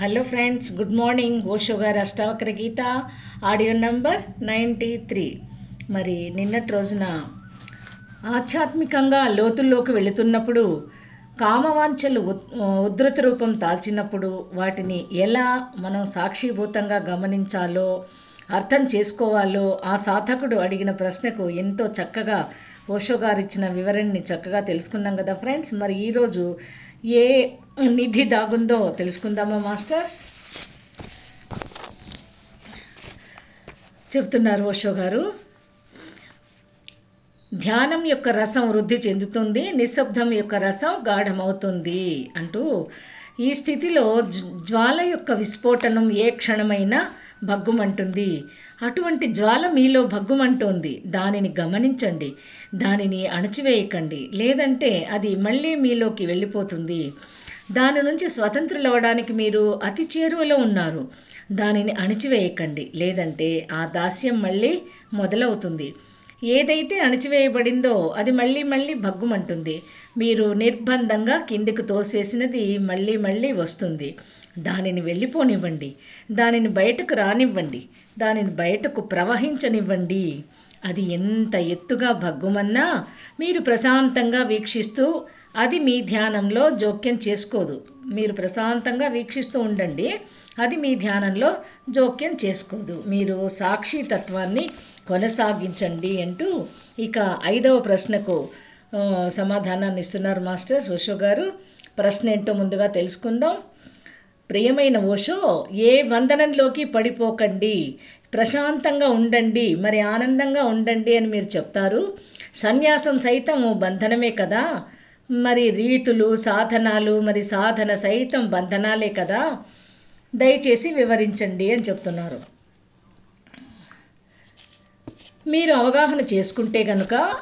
Hello friends good morning Osho గారి Ashtavakra Gita audio number ninety three మరి నిన్నటి రోజున ఆధ్యాత్మికంగా లోతుల్లోకి వెళుతున్నప్పుడు కామవాంఛలు ఉద్- రూపం దాల్చినప్పుడు వాటిని ఎలా మనం సాక్షిభూతంగా గమనించాలో అర్థం చేసుకోవాలో ఆ సాధకుడు అడిగిన ప్రశ్నకు ఎంతో చక్కగా ఓషో గారు ఇచ్చిన వివరణని చక్కగా తెలుసుకున్నాం కదా ఫ్రెండ్స్ మరి ఈరోజు ఏ నిధి దాగుందో తెలుసుకుందామా మాస్టర్స్? చెప్తున్నారు ఓషో గారు. ధ్యానం యొక్క రసం వృద్ధి చెందుతుంది నిశ్శబ్దం యొక్క రసం గాఢమవుతుంది అంటూ ఈ స్థితిలో జ్వ- జ్వాల యొక్క విస్ఫోటనం ఏ క్షణమైనా భగ్గుమంటుంది. అటువంటి జ్వాల మీలో భగ్గుమంటోంది. దానిని గమనించండి. దానిని అణచివేయకండి. లేదంటే అది మళ్ళీ మీలోకి వెళ్ళిపోతుంది. దాని నుంచి స్వతంత్రులవడానికి మీరు అతి చేరువలో ఉన్నారు. దానిని అణచివేయకండి. లేదంటే ఆ దాస్యం మళ్ళీ మొదలవుతుంది. ఏదైతే అణచివేయబడిందో అది మళ్ళీ మళ్ళీ భగ్గుమంటుంది. మీరు నిర్బంధంగా కిందికి తోసేసినది మళ్ళీ మళ్ళీ వస్తుంది. దానిని వెళ్ళిపోనివ్వండి. దానిని బయటకు రానివ్వండి. దానిని బయటకు ప్రవహించనివ్వండి. అది ఎంత ఎత్తుగా భగ్గుమన్నా మీరు ప్రశాంతంగా వీక్షిస్తూ అది మీ ధ్యానంలో జోక్యం చేసుకోదు. మీరు ప్రశాంతంగా వీక్షిస్తూ ఉండండి. అది మీ ధ్యానంలో జోక్యం చేసుకోదు. మీరు సాక్షి తత్వాన్ని కొనసాగించండి అంటూ ఇక ఐదవ ప్రశ్నకు సమాధానాన్ని ఇస్తున్నారు మాస్టర్ సుషో గారు ప్రశ్న ఏంటో ముందుగా తెలుసుకుందాం. ప్రియమైన ఓషో ఏ బంధనంలోకి పడిపోకండి. ప్రశాంతంగా ఉండండి. మరి ఆనందంగా ఉండండి అని మీరు చెప్తారు. సన్యాసం సైతం ఓ బంధనమే కదా. మరి రీతులు సాధనాలు మరి సాధన సైతం బంధనాలే కదా. దయచేసి వివరించండి అని చెప్తున్నారు. మీరు అవగాహన చేసుకుంటే కనుక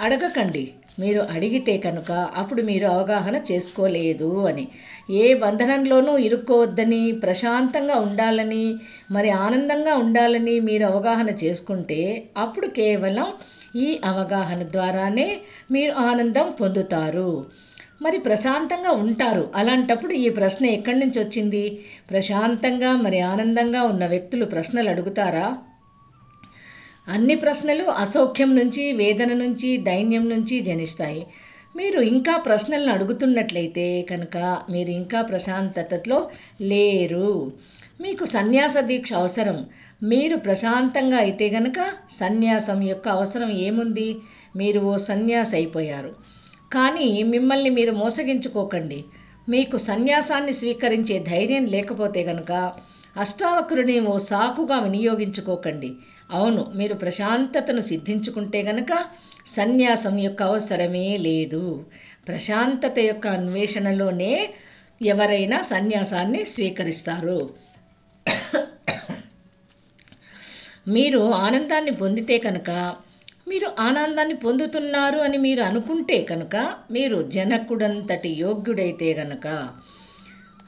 అడగకండి. మీరు అడిగితే కనుక అప్పుడు మీరు అవగాహన చేసుకోలేదు అని. ఏ బంధనంలోనూ ఇరుక్కోవద్దని ప్రశాంతంగా ఉండాలని మరి ఆనందంగా ఉండాలని మీరు అవగాహన చేసుకుంటే అప్పుడు కేవలం ఈ అవగాహన ద్వారానే మీరు ఆనందం పొందుతారు. మరి ప్రశాంతంగా ఉంటారు. అలాంటప్పుడు ఈ ప్రశ్న ఎక్కడి నుంచి వచ్చింది? ప్రశాంతంగా మరి ఆనందంగా ఉన్న వ్యక్తులు ప్రశ్నలు అడుగుతారా? అన్ని ప్రశ్నలు అసౌఖ్యం నుంచి వేదన నుంచి దైన్యం నుంచి జనిస్తాయి. మీరు ఇంకా ప్రశ్నలను అడుగుతున్నట్లయితే కనుక మీరు ఇంకా ప్రశాంతతలో లేరు. మీకు సన్యాస దీక్ష అవసరం. మీరు ప్రశాంతంగా అయితే గనక సన్యాసం యొక్క అవసరం ఏముంది? మీరు ఓ సన్యాస అయిపోయారు. కానీ మిమ్మల్ని మీరు మోసగించుకోకండి. మీకు సన్యాసాన్ని స్వీకరించే ధైర్యం లేకపోతే గనక అష్టావక్రుని ఓ సాకుగా వినియోగించుకోకండి. అవును మీరు ప్రశాంతతను సిద్ధించుకుంటే గనక సన్యాసం యొక్క అవసరమే లేదు. ప్రశాంతత యొక్క అన్వేషణలోనే ఎవరైనా సన్యాసాన్ని స్వీకరిస్తారు. మీరు ఆనందాన్ని పొందితే కనుక మీరు ఆనందాన్ని పొందుతున్నారు అని మీరు అనుకుంటే కనుక మీరు జనకుడంతటి యోగ్యుడైతే గనక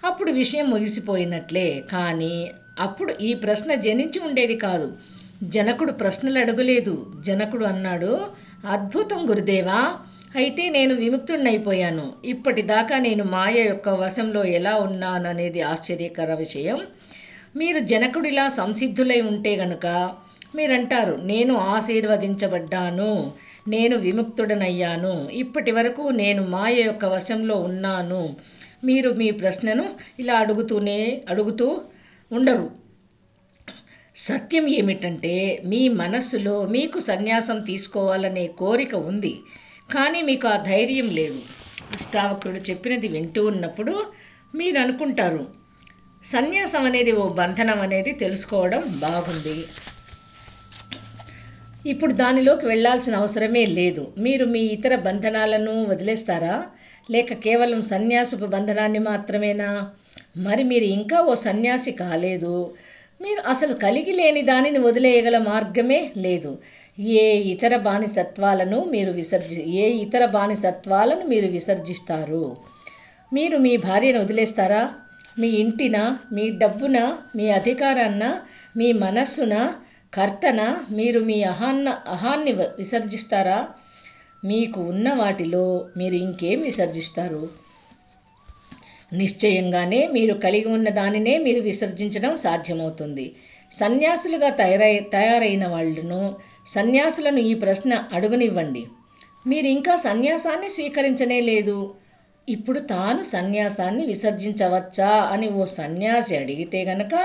అప్పుడు విషయం ముగిసిపోయినట్లే. కానీ అప్పుడు ఈ ప్రశ్న జనించి ఉండేది కాదు. జనకుడు ప్రశ్నలు అడగలేదు. జనకుడు అన్నాడు అద్భుతం గురుదేవా! అయితే నేను విముక్తుడినైపోయాను ఇప్పటిదాకా నేను మాయ యొక్క వశంలో ఎలా ఉన్నాను అనేది ఆశ్చర్యకర విషయం. మీరు జనకుడిలా సంసిద్ధులై ఉంటే గనుక మీరంటారు నేను ఆశీర్వదించబడ్డాను. నేను విముక్తుడనయ్యాను. ఇప్పటి వరకు నేను మాయ యొక్క వశంలో ఉన్నాను. మీరు మీ ప్రశ్నను ఇలా అడుగుతూనే అడుగుతూ ఉండరు. సత్యం ఏమిటంటే మీ మనస్సులో మీకు సన్యాసం తీసుకోవాలనే కోరిక ఉంది కానీ మీకు ఆ ధైర్యం లేదు. అష్టావక్రుడు చెప్పినది వింటూ ఉన్నప్పుడు మీరు అనుకుంటారు సన్యాసం అనేది ఓ బంధనం అనేది తెలుసుకోవడం బాగుంది. ఇప్పుడు దానిలోకి వెళ్ళాల్సిన అవసరమే లేదు. మీరు మీ ఇతర బంధనాలను వదిలేస్తారా? లేక కేవలం సన్యాసపు బంధనాన్ని మాత్రమేనా? మరి మీరు ఇంకా ఓ సన్యాసి కాలేదు. మీరు అసలు కలిగి లేని దానిని వదిలేయగల మార్గమే లేదు. ఏ ఇతర బానిసత్వాలను మీరు విసర్జి ఏ ఇతర బానిసత్వాలను మీరు విసర్జిస్తారు? మీరు మీ భార్యను వదిలేస్తారా? మీ ఇంటిన మీ డబ్బున మీ అధికారాన్న మీ మనస్సున కర్తన మీరు మీ అహాన్న అహాన్ని విసర్జిస్తారా? మీకు ఉన్న వాటిలో మీరు ఇంకేం విసర్జిస్తారు? నిశ్చయంగానే మీరు కలిగి ఉన్న దానినే మీరు విసర్జించడం సాధ్యమవుతుంది. సన్యాసులుగా తయారై తయారైన వాళ్ళను సన్యాసులను ఈ ప్రశ్న అడుగునివ్వండి. మీరు ఇంకా సన్యాసాన్ని స్వీకరించనే లేదు. ఇప్పుడు తాను సన్యాసాన్ని విసర్జించవచ్చా అని ఓ సన్యాసి అడిగితే గనక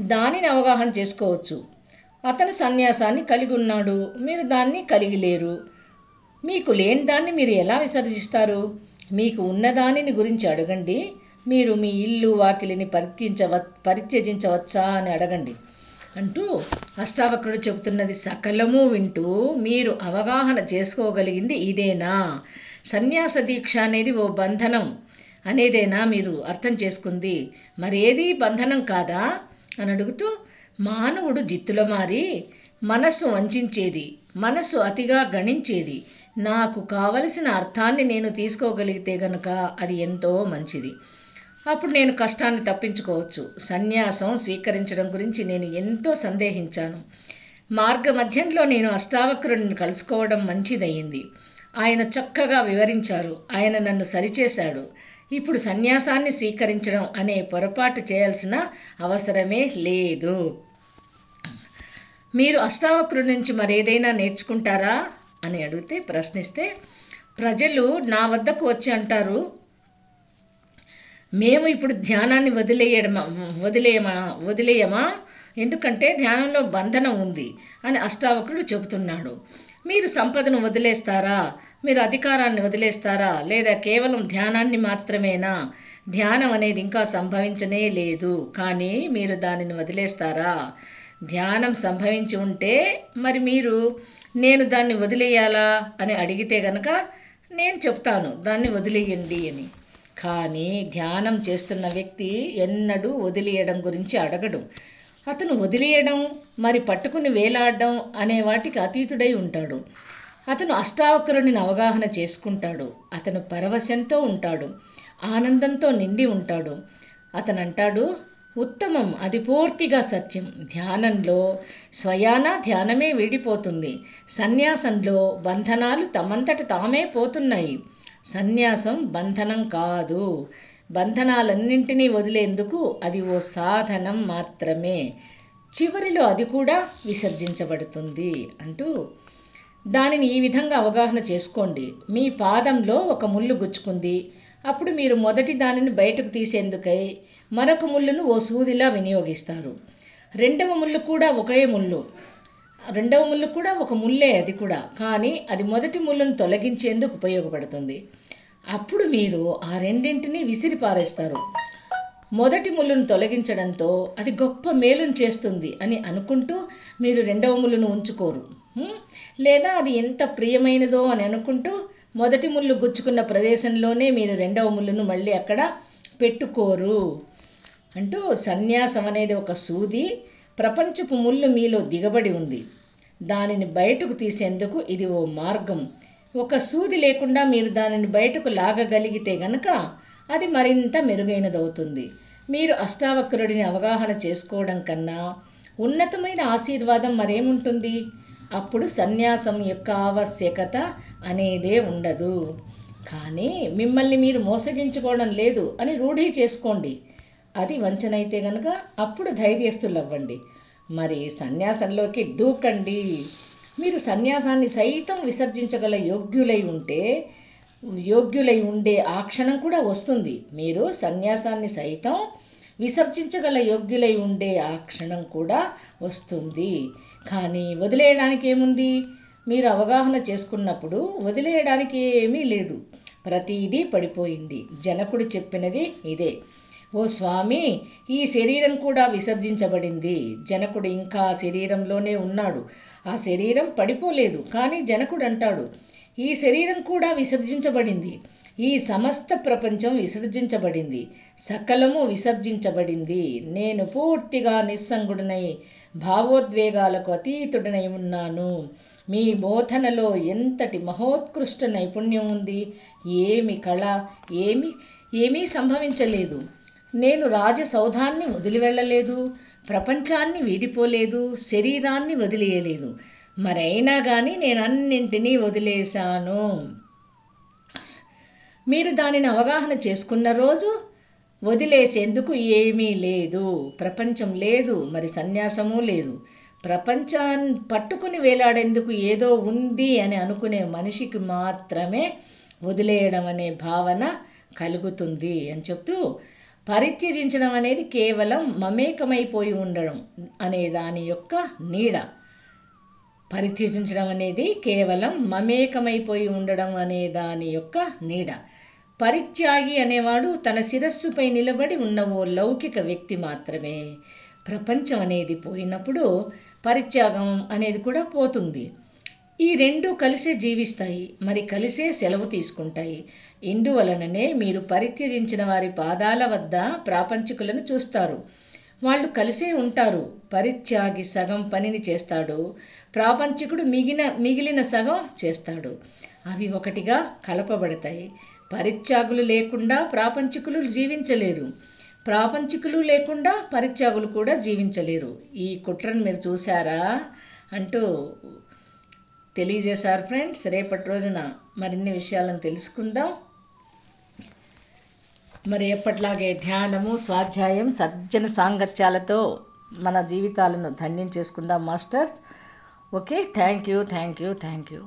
దానిని అవగాహన చేసుకోవచ్చు. అతను సన్యాసాన్ని కలిగి ఉన్నాడు. మీరు దాన్ని కలిగి లేరు. మీకు లేని దాన్ని మీరు ఎలా విసర్జిస్తారు? మీకు ఉన్నదానిని గురించి అడగండి. మీరు మీ ఇల్లు వాకిలిని పరిత్యించవ పరిత్యజించవచ్చా అని అడగండి. అంటూ అష్టావక్రుడు చెబుతున్నది సకలము వింటూ మీరు అవగాహన చేసుకోగలిగింది ఇదేనా? సన్యాస దీక్ష అనేది ఓ బంధనం అనేదేనా మీరు అర్థం చేసుకుంది? మరేది బంధనం కాదా? అని అడుగుతూ మానవుడు జిత్తుల మారి మనస్సు వంచేది మనస్సు అతిగా గణించేది నాకు కావలసిన అర్థాన్ని నేను తీసుకోగలిగితే గనుక అది ఎంతో మంచిది. అప్పుడు నేను కష్టాన్ని తప్పించుకోవచ్చు. సన్యాసం స్వీకరించడం గురించి నేను ఎంతో సందేహించాను. మార్గ మధ్యంలో నేను అష్టావక్రుడిని కలుసుకోవడం మంచిదయ్యింది ఆయన చక్కగా వివరించారు. ఆయన నన్ను సరిచేశాడు. ఇప్పుడు సన్యాసాన్ని స్వీకరించడం అనే పొరపాటు చేయాల్సిన అవసరమే లేదు. మీరు అష్టావక్రుడి నుంచి మరేదైనా నేర్చుకుంటారా? అని అడిగితే ప్రశ్నిస్తే ప్రజలు నా వద్దకు వచ్చి అంటారు మేము ఇప్పుడు ధ్యానాన్ని వదిలేయడమా వదిలేయమా వదిలేయమా? ఎందుకంటే ధ్యానంలో బంధనం ఉంది అని అష్టావకుడు చెబుతున్నాడు. మీరు సంపదను వదిలేస్తారా? మీరు అధికారాన్ని వదిలేస్తారా? లేదా కేవలం ధ్యానాన్ని మాత్రమేనా? ధ్యానం అనేది ఇంకా సంభవించనే లేదు. కానీ మీరు దానిని వదిలేస్తారా? ధ్యానం సంభవించి ఉంటే మరి మీరు నేను దాన్ని వదిలేయాలా అని అడిగితే గనక నేను చెప్తాను దాన్ని వదిలేయండి అని. కానీ ధ్యానం చేస్తున్న వ్యక్తి ఎన్నడూ వదిలేయడం గురించి అడగడు. అతను వదిలేయడం మరి పట్టుకుని వేలాడడం అనే వాటికి అతీతుడై ఉంటాడు. అతను అష్టావకరుని అవగాహన చేసుకుంటాడు. అతను పరవశంతో ఉంటాడు. ఆనందంతో నిండి ఉంటాడు. అతను అంటాడు ఉత్తమం అది పూర్తిగా సత్యం. ధ్యానంలో స్వయాన ధ్యానమే వీడిపోతుంది. సన్యాసంలో బంధనాలు తమంతట తామే పోతున్నాయి. సన్యాసం బంధనం కాదు. బంధనాలన్నింటినీ వదిలేందుకు అది ఓ సాధనం మాత్రమే. చివరిలో అది కూడా విసర్జించబడుతుంది అంటూ దానిని ఈ విధంగా అవగాహన చేసుకోండి. మీ పాదంలో ఒక ముళ్ళు గుచ్చుకుంది. అప్పుడు మీరు మొదటి దానిని బయటకు తీసేందుకై మరొక ముళ్ళును ఓ సూదిలా వినియోగిస్తారు. రెండవ ముళ్ళు కూడా ఒకే ముళ్ళు. రెండవ ముళ్ళు కూడా ఒక ముల్లే అది కూడా. కానీ అది మొదటి ముళ్ళను తొలగించేందుకు ఉపయోగపడుతుంది. అప్పుడు మీరు ఆ రెండింటిని విసిరి పారేస్తారు. మొదటి ముళ్ళును తొలగించడంతో అది గొప్ప మేలును చేస్తుంది అని అనుకుంటూ మీరు రెండవ ముళ్ళును ఉంచుకోరు. లేదా అది ఎంత ప్రియమైనదో అని అనుకుంటూ మొదటి ముళ్ళు గుచ్చుకున్న ప్రదేశంలోనే మీరు రెండవ ముళ్ళును మళ్ళీ అక్కడ పెట్టుకోరు. అంటూ సన్యాసం అనేది ఒక సూది ప్రపంచపు ముళ్ళు మీలో దిగబడి ఉంది. దానిని బయటకు తీసేందుకు ఇది ఓ మార్గం. ఒక సూది లేకుండా మీరు దానిని బయటకు లాగగలిగితే గనక అది మరింత మెరుగైనదవుతుంది. మీరు అష్టావక్రుడిని అవగాహన చేసుకోవడం కన్నా ఉన్నతమైన ఆశీర్వాదం మరేముంటుంది? అప్పుడు సన్యాసం యొక్క ఆవశ్యకత అనేదే ఉండదు. కానీ మిమ్మల్ని మీరు మోసగించుకోవడం లేదు అని రూఢీ చేసుకోండి. అది వంచనైతే కనుక అప్పుడు ధైర్యస్తులవ్వండి మరి సన్యాసంలోకి దూకండి. మీరు సన్యాసాన్ని సైతం విసర్జించగల యోగ్యులై ఉంటే యోగ్యులై ఉండే ఆ క్షణం కూడా వస్తుంది. మీరు సన్యాసాన్ని సైతం విసర్జించగల యోగ్యులై ఉండే ఆ క్షణం కూడా వస్తుంది. కానీ వదిలేయడానికి ఏముంది మీరు అవగాహన చేసుకున్నప్పుడు వదిలేయడానికి ఏమీ లేదు. ప్రతిదీ పడిపోయింది. జనకుడు చెప్పినది ఇదే. ఓ స్వామి ఈ శరీరం కూడా విసర్జించబడింది. జనకుడు ఇంకా ఆ శరీరంలోనే ఉన్నాడు. ఆ శరీరం పడిపోలేదు కానీ జనకుడు అంటాడు ఈ శరీరం కూడా విసర్జించబడింది. ఈ సమస్త ప్రపంచం విసర్జించబడింది. సకలము విసర్జించబడింది. నేను పూర్తిగా నిస్సంగుడినై భావోద్వేగాలకు అతీతుడనై ఉన్నాను మీ బోధనలో ఎంతటి మహోత్కృష్ట నైపుణ్యం ఉంది? ఏమి కళ? ఏమి ఏమీ సంభవించలేదు. నేను రాజసౌధాన్ని వదిలి వెళ్ళలేదు ప్రపంచాన్ని వీడిపోలేదు. శరీరాన్ని వదిలేయలేదు. మరైనా కానీ నేను అన్నింటినీ వదిలేశాను. మీరు దానిని అవగాహన చేసుకున్న రోజు వదిలేసేందుకు ఏమీ లేదు. ప్రపంచం లేదు మరి సన్యాసము లేదు. ప్రపంచాన్ని పట్టుకుని వేలాడేందుకు ఏదో ఉంది అని అనుకునే మనిషికి మాత్రమే వదిలేయడం అనే భావన కలుగుతుంది అని చెప్తూ పరిత్యజించడం అనేది కేవలం మమేకమైపోయి ఉండడం అనే దాని యొక్క నీడ. పరిత్యజించడం అనేది కేవలం మమేకమైపోయి ఉండడం అనే దాని యొక్క నీడ. పరిత్యాగి అనేవాడు తన శిరస్సుపై నిలబడి ఉన్న ఓ లౌకిక వ్యక్తి మాత్రమే. ప్రపంచం అనేది పోయినప్పుడు పరిత్యాగం అనేది కూడా పోతుంది. ఈ రెండు కలిసే జీవిస్తాయి మరి కలిసే సెలవు తీసుకుంటాయి. ఇందువలననే మీరు పరిత్యజించిన వారి పాదాల వద్ద ప్రాపంచికులను చూస్తారు. వాళ్ళు కలిసే ఉంటారు. పరిత్యాగి సగం పనిని చేస్తాడు. ప్రాపంచికుడు మిగిలిన మిగిలిన సగం చేస్తాడు. అవి ఒకటిగా కలపబడతాయి. పరిత్యాగులు లేకుండా ప్రాపంచికులు జీవించలేరు. ప్రాపంచికులు లేకుండా పరిత్యాగులు కూడా జీవించలేరు. ఈ కుట్రను మీరు చూసారా అంటూ తెలియజేశారు ఫ్రెండ్స్. రేపటి రోజున మరిన్ని విషయాలను తెలుసుకుందాం. మరి ఎప్పట్లాగే ధ్యానము స్వాధ్యాయం సజ్జన సాంగత్యాలతో మన జీవితాలను ధన్యం చేసుకుందాం masters. Okay thank you thank you thank you.